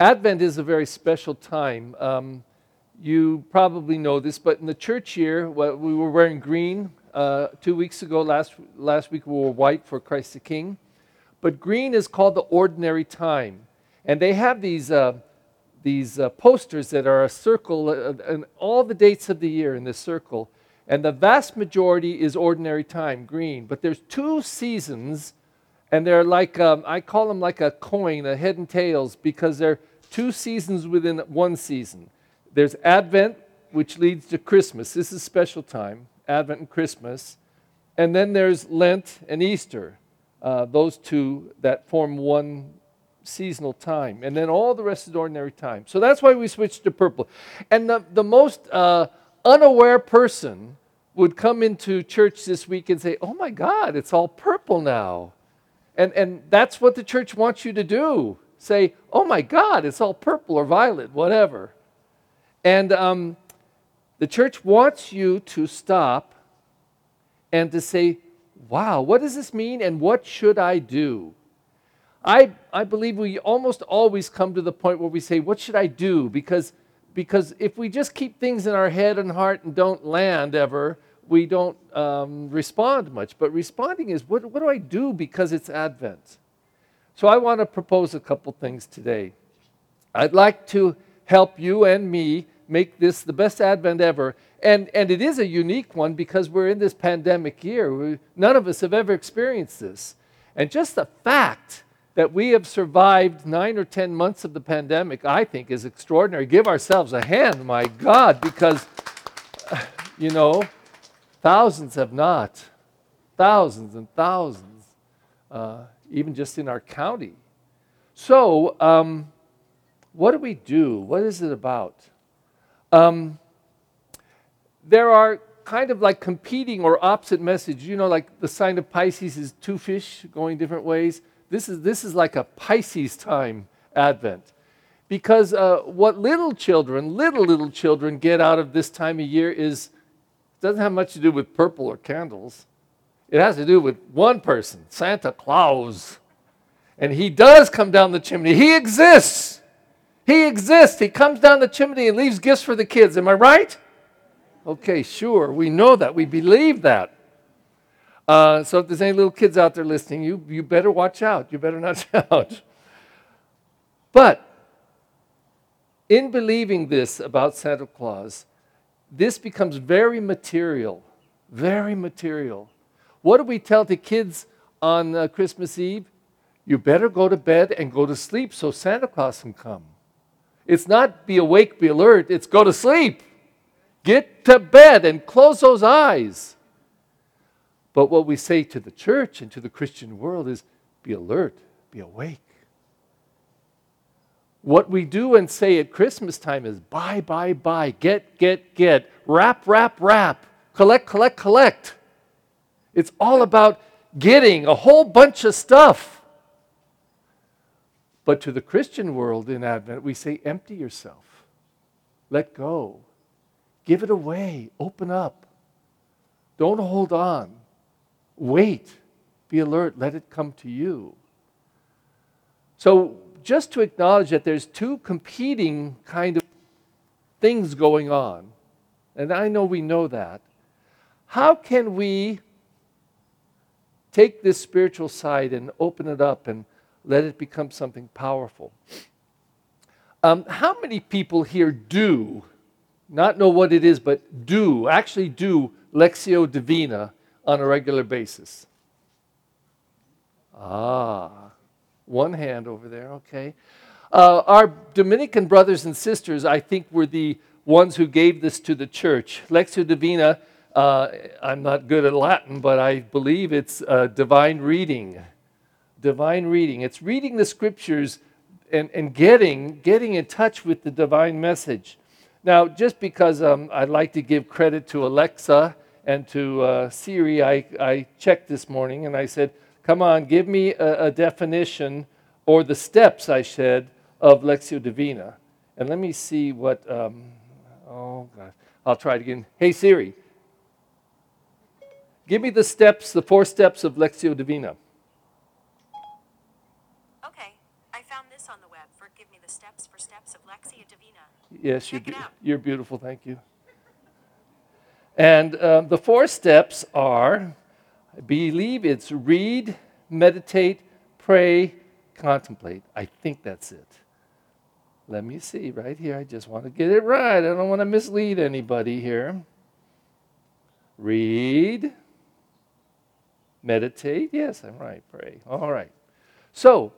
Advent is a very special time. Um, you probably know this, but in the church year, well, we were wearing green uh, two weeks ago. Last, last week we were white for Christ the King. But green is called the ordinary time. And they have these, uh, these uh, posters that are a circle, uh, and all the dates of the year in this circle. And the vast majority is ordinary time, green. But there's two seasons, and they're like, um, I call them like a coin, a head and tails, because they're two seasons within one season. There's Advent, which leads to Christmas. This is special time, Advent and Christmas. And then there's Lent and Easter, uh, those two that form one seasonal time. And then all the rest is ordinary time. So that's why we switched to purple. And the, the most uh, unaware person would come into church this week and say, Oh my God, it's all purple now. And, and that's what the church wants you to do. Say, Oh my God, it's all purple or violet, whatever. And um, the church wants you to stop and to say, Wow, what does this mean and what should I do? I, I believe we almost always come to the point where we say, What should I do? Because, because if we just keep things in our head and heart and don't land ever, we don't um, respond much. But responding is, what, what do I do because it's Advent? So I want to propose a couple things today. I'd like to help you and me make this the best Advent ever. And, and it is a unique one because we're in this pandemic year. We, none of us have ever experienced this. And just the fact that we have survived nine or 10 months of the pandemic, I think, is extraordinary. Give ourselves a hand, my God, because, you know, thousands have not. Thousands and thousands, uh, even just in our county. So, um, what do we do? What is it about? Um, there are kind of like competing or opposite messages. You know, like the sign of Pisces is two fish going different ways. This is, this is like a Pisces time Advent. Because uh, what little children, little, little children get out of this time of year is, doesn't have much to do with purple or candles. It has to do with one person, Santa Claus. And he does come down the chimney. He exists. He exists. He comes down the chimney and leaves gifts for the kids. Am I right? Okay, sure. We know that. We believe that. Uh, so if there's any little kids out there listening, you, you better watch out. You better not shout. But in believing this about Santa Claus, this becomes very material. Very material. What do we tell the kids on uh, Christmas Eve? You better go to bed and go to sleep so Santa Claus can come. It's not be awake, be alert, it's go to sleep. Get to bed and close those eyes. But what we say to the church and to the Christian world is be alert, be awake. What we do and say at Christmas time is buy, buy, buy, get, get, get, wrap, wrap, wrap, collect, collect, collect. It's all about getting a whole bunch of stuff. But to the Christian world in Advent, we say empty yourself, let go, give it away, open up, don't hold on. Wait, be alert, let it come to you. So, just to acknowledge that there's two competing kind of things going on, and I know we know that, how can we take this spiritual side and open it up and let it become something powerful? Um, how many people here do, not know what it is, but do, actually do Lectio Divina on a regular basis? Ah, one hand over there, okay. Uh, our Dominican brothers and sisters, I think, were the ones who gave this to the church. Lectio Divina, uh, I'm not good at Latin, but I believe it's uh, divine reading. Divine reading. It's reading the scriptures and, and getting, getting in touch with the divine message. Now, just because um, I'd like to give credit to Alexa and to uh, Siri, I, I checked this morning and I said, Come on, give me a, a definition or the steps, I said, of Lectio Divina. And let me see what, um, oh God, I'll try it again. Hey Siri, give me the steps, the four steps of Lectio Divina. Okay, I found this on the web. Give me the steps for steps of Lectio Divina. Yes, you're, it be- out. you're beautiful. Thank you. And um, the four steps are I believe it's read, meditate, pray, contemplate. I think that's it. Let me see right here. I just want to get it right. I don't want to mislead anybody here. Read, meditate. Yes, I'm right. Pray. All right. So,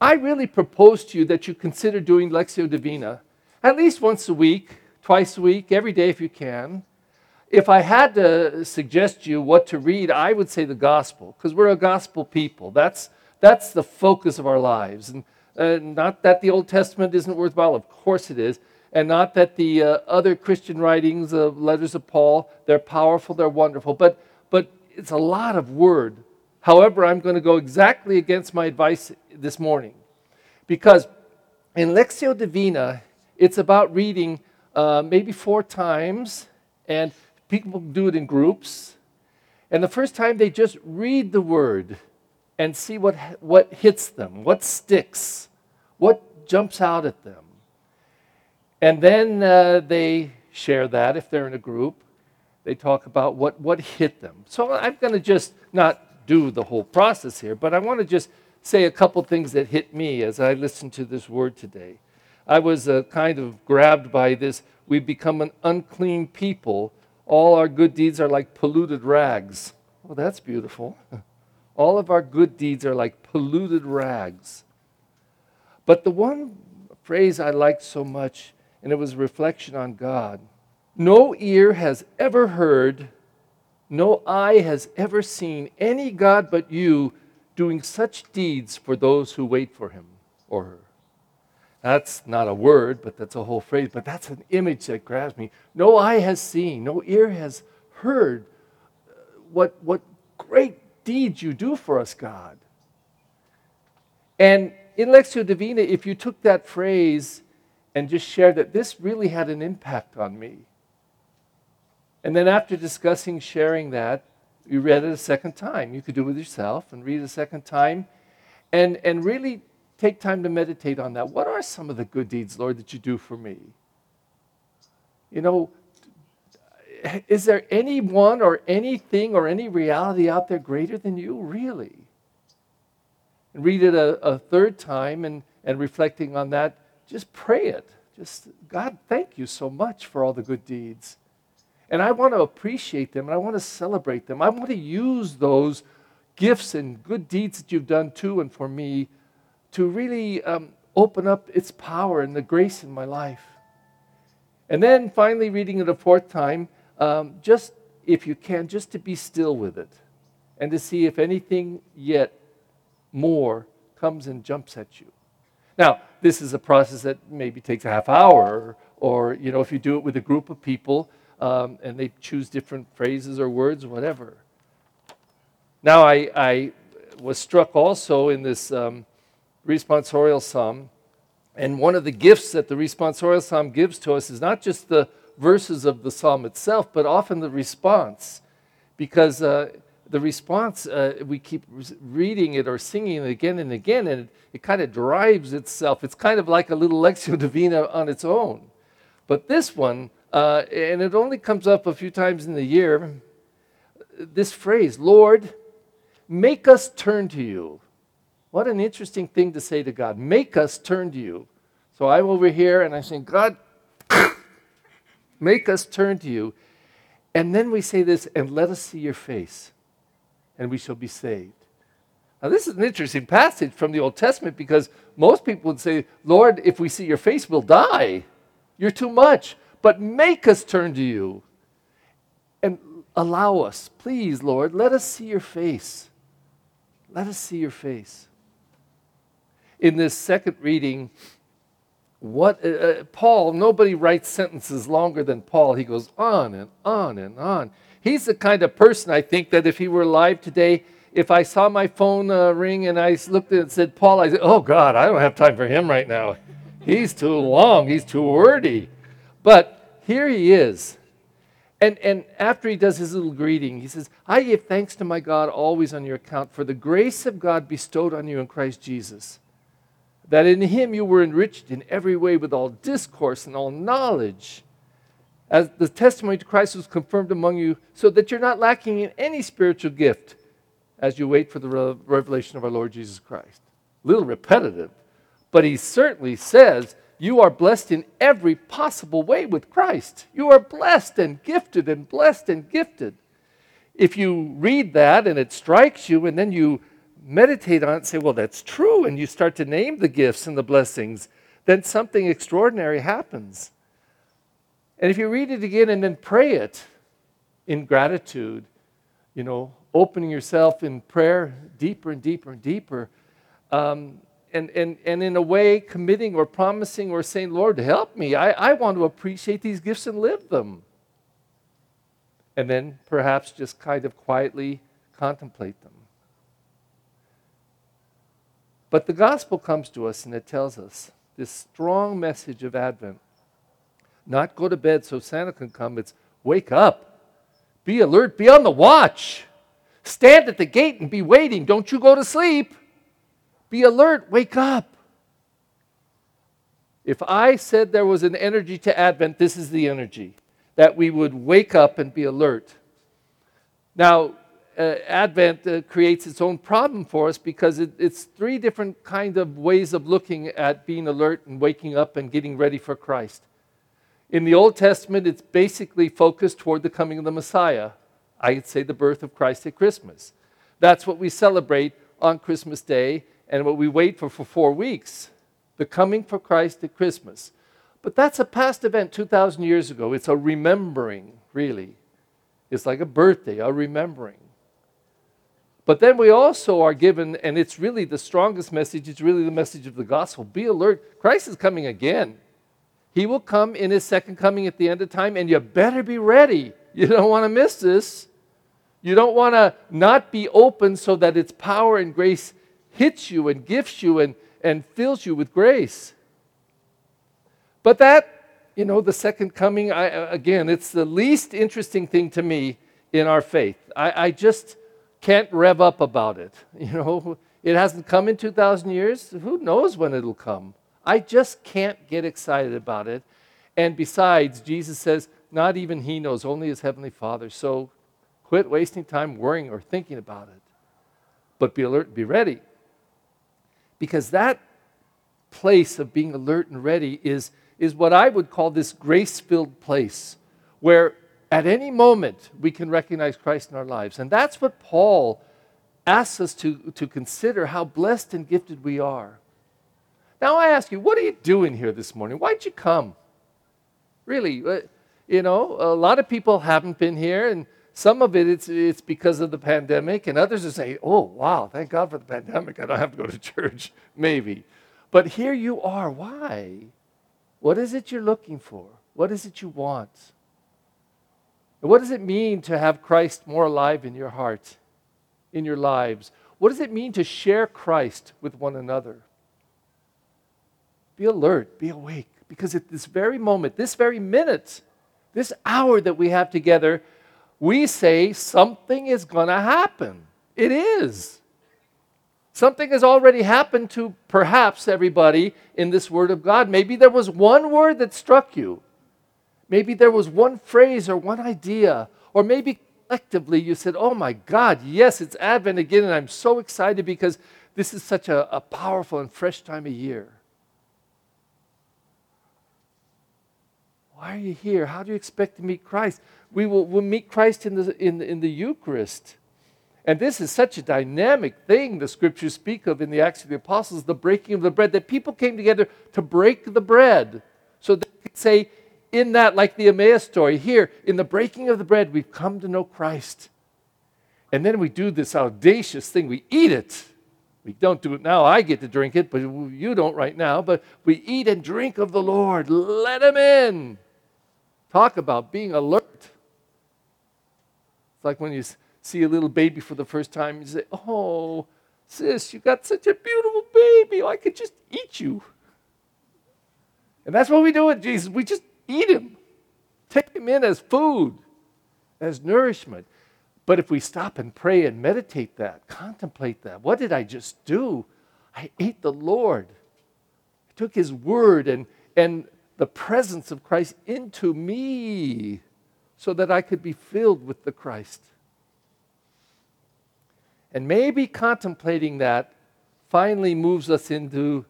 I really propose to you that you consider doing Lectio Divina at least once a week, twice a week, every day if you can. If I had to suggest you what to read, I would say the gospel, because we're a gospel people. That's, that's the focus of our lives. And uh, not that the Old Testament isn't worthwhile, of course it is. And not that the uh, other Christian writings, the letters of Paul, they're powerful, they're wonderful. But, but it's a lot of word. However, I'm going to go exactly against my advice this morning. Because in Lectio Divina, it's about reading uh, maybe four times, and people do it in groups. And the first time they just read the word and see what, what hits them, what sticks, what jumps out at them. And then uh, they share that if they're in a group. They talk about what, what hit them. So I'm going to just not do the whole process here, but I want to just say a couple things that hit me as I listened to this word today. I was uh, kind of grabbed by this. We've become an unclean people. All our good deeds are like polluted rags. Well, that's beautiful. All of our good deeds are like polluted rags. But the one phrase I liked so much, and it was a reflection on God no ear has ever heard, no eye has ever seen any God but you doing such deeds for those who wait for him or her. That's not a word, but that's a whole phrase. But that's an image that grabs me. No eye has seen, no ear has heard uh, what, what great deeds you do for us, God. And in Lectio Divina, if you took that phrase and just shared that, this really had an impact on me. And then after discussing sharing that, you read it a second time. You could do it with yourself and read it a second time and, and really take time to meditate on that. What are some of the good deeds, Lord, that you do for me? You know, is there anyone or anything or any reality out there greater than you? Really? And read it a, a third time and, and reflecting on that, just pray it. Just, God, thank you so much for all the good deeds. And I want to appreciate them and I want to celebrate them. I want to use those gifts and good deeds that you've done to and for me to really um, open up its power and the grace in my life. And then finally, reading it a fourth time, um, just if you can, just to be still with it and to see if anything yet more comes and jumps at you. Now, this is a process that maybe takes a half hour, or, or you know, if you do it with a group of people um, and they choose different phrases or words, whatever. Now, I, I was struck also in this um, responsorial psalm, and one of the gifts that the responsorial psalm gives to us is not just the verses of the psalm itself, but often the response. Because uh, the response, uh, we keep reading it or singing it again and again, and it, it kind of drives itself. It's kind of like a little Lectio Divina on its own. But this one, uh, and it only comes up a few times in the year, this phrase, Lord, make us turn to you. What an interesting thing to say to God. Make us turn to you. So I'm over here and I say, God, make us turn to you. And then we say this, and let us see your face, and we shall be saved. Now, this is an interesting passage from the Old Testament because most people would say, Lord, if we see your face, we'll die. You're too much. But make us turn to you and allow us, please, Lord, let us see your face. Let us see your face. In this second reading, what uh, uh, Paul, nobody writes sentences longer than Paul. He goes on and on and on. He's the kind of person I think that if he were alive today, if I saw my phone uh, ring and I looked at it and said Paul, I said, "Oh God, I don't have time for him right now. He's too long. He's too wordy." But here he is. And, and after he does his little greeting, he says, I give thanks to my God always on your account for the grace of God bestowed on you in Christ Jesus. that in him you were enriched in every way with all discourse and all knowledge, as the testimony to Christ was confirmed among you, so that you're not lacking in any spiritual gift as you wait for the re- revelation of our Lord Jesus Christ. A little repetitive, but he certainly says you are blessed in every possible way with Christ. You are blessed and gifted and blessed and gifted. If you read that and it strikes you, and then you meditate on it and say, well, that's true, and you start to name the gifts and the blessings, then something extraordinary happens. And if you read it again and then pray it in gratitude, you know, opening yourself in prayer deeper and deeper and deeper, um, and, and, and in a way committing or promising or saying, Lord, help me. I, I want to appreciate these gifts and live them. And then perhaps just kind of quietly contemplate them. But the gospel comes to us and it tells us this strong message of Advent. Not go to bed so Santa can come, it's wake up, be alert, be on the watch, stand at the gate and be waiting. Don't you go to sleep. Be alert, wake up. If I said there was an energy to Advent, this is the energy that we would wake up and be alert. Now, uh, Advent uh, creates its own problem for us because it, it's three different kind of ways of looking at being alert and waking up and getting ready for Christ. In the Old Testament, it's basically focused toward the coming of the Messiah. I'd say the birth of Christ at Christmas. That's what we celebrate on Christmas Day and what we wait for for four weeks the coming for Christ at Christmas. But that's a past event 2,000 years ago. It's a remembering, really. It's like a birthday, a remembering. But then we also are given, and it's really the strongest message, it's really the message of the gospel be alert. Christ is coming again. He will come in his second coming at the end of time, and you better be ready. You don't want to miss this. You don't want to not be open so that its power and grace hits you and gifts you and, and fills you with grace. But that, you know, the second coming, I, uh, again, it's the least interesting thing to me in our faith. I, I just can't rev up about it. You know, it hasn't come in 2,000 years. Who knows when it'll come? I just can't get excited about it. And besides, Jesus says, not even He knows, only His Heavenly Father. So quit wasting time worrying or thinking about it. But be alert, be ready. Because that place of being alert and ready is, is what I would call this grace filled place where at any moment we can recognize Christ in our lives. And that's what Paul asks us to, to consider how blessed and gifted we are. Now I ask you, what are you doing here this morning? Why'd you come? Really, uh, you know, a lot of people haven't been here, and some of it it's, it's because of the pandemic, and others are saying, oh, wow, thank God for the pandemic. I don't have to go to church, maybe. But here you are. Why? What is it you're looking for? What is it you want? what does it mean to have Christ more alive in your heart, in your lives? What does it mean to share Christ with one another? Be alert, be awake, because at this very moment, this very minute, this hour that we have together, we say something is going to happen. It is. Something has already happened to perhaps everybody in this Word of God. Maybe there was one word that struck you. Maybe there was one phrase or one idea. Or maybe collectively you said, Oh my God, yes, it's Advent again, and I'm so excited because this is such a, a powerful and fresh time of year. Are you here? How do you expect to meet Christ? We will we'll meet Christ in the, in, in the Eucharist. And this is such a dynamic thing the scriptures speak of in the Acts of the Apostles, the breaking of the bread, that people came together to break the bread. So they could say, in that, like the Emmaus story, here, in the breaking of the bread, we've come to know Christ. And then we do this audacious thing we eat it. We don't do it now. I get to drink it, but you don't right now. But we eat and drink of the Lord. Let him in. Talk about being alert. It's like when you see a little baby for the first time, you say, Oh, sis, you got such a beautiful baby. I could just eat you. And that's what we do with Jesus. We just eat him, take him in as food, as nourishment. But if we stop and pray and meditate that, contemplate that, what did I just do? I ate the Lord. I took his word and, and the presence of Christ into me so that I could be filled with the Christ. And maybe contemplating that finally moves us into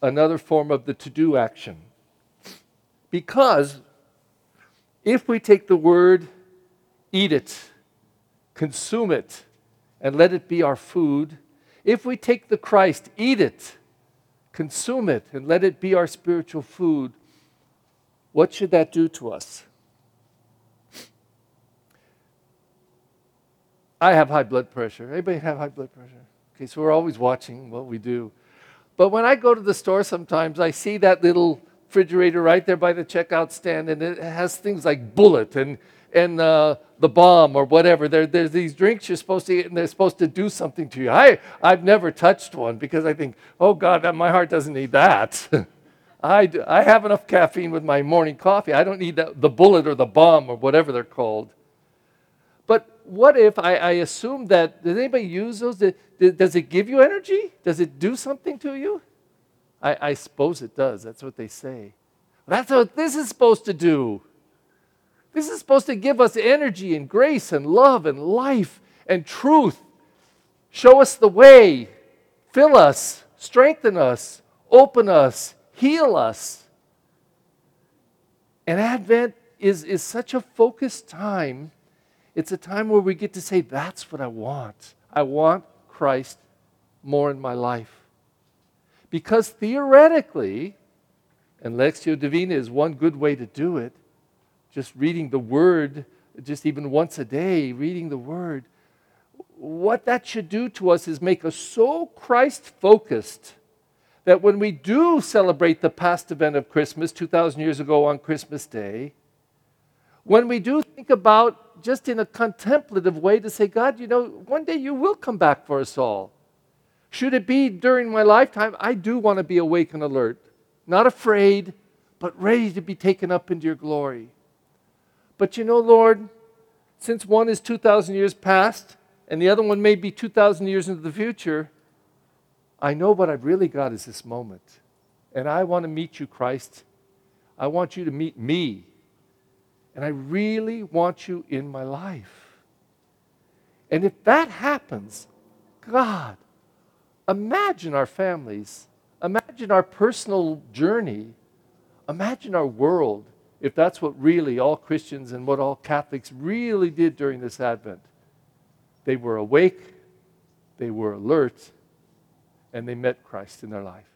another form of the to do action. Because if we take the word, eat it, consume it, and let it be our food, if we take the Christ, eat it, consume it, and let it be our spiritual food, what should that do to us? I have high blood pressure. Anybody have high blood pressure? Okay, so we're always watching what we do. But when I go to the store sometimes, I see that little refrigerator right there by the checkout stand, and it has things like Bullet and, and uh, the bomb or whatever. There, there's these drinks you're supposed to eat, and they're supposed to do something to you. I, I've never touched one because I think, oh God, my heart doesn't need that. I, I have enough caffeine with my morning coffee. I don't need that, the bullet or the bomb or whatever they're called. But what if I, I assume that, does anybody use those? Does it give you energy? Does it do something to you? I, I suppose it does. That's what they say. That's what this is supposed to do. This is supposed to give us energy and grace and love and life and truth. Show us the way, fill us, strengthen us, open us, heal us. And Advent is, is such a focused time. It's a time where we get to say, That's what I want. I want Christ more in my life. Because theoretically, and Lectio Divina is one good way to do it, just reading the Word, just even once a day, reading the Word, what that should do to us is make us so Christ focused that when we do celebrate the past event of Christmas 2,000 years ago on Christmas Day, when we do think about just in a contemplative way to say, God, you know, one day you will come back for us all. Should it be during my lifetime, I do want to be awake and alert, not afraid, but ready to be taken up into your glory. But you know, Lord, since one is 2,000 years past and the other one may be 2,000 years into the future, I know what I've really got is this moment. And I want to meet you, Christ. I want you to meet me. And I really want you in my life. And if that happens, God, Imagine our families. Imagine our personal journey. Imagine our world if that's what really all Christians and what all Catholics really did during this Advent. They were awake, they were alert, and they met Christ in their life.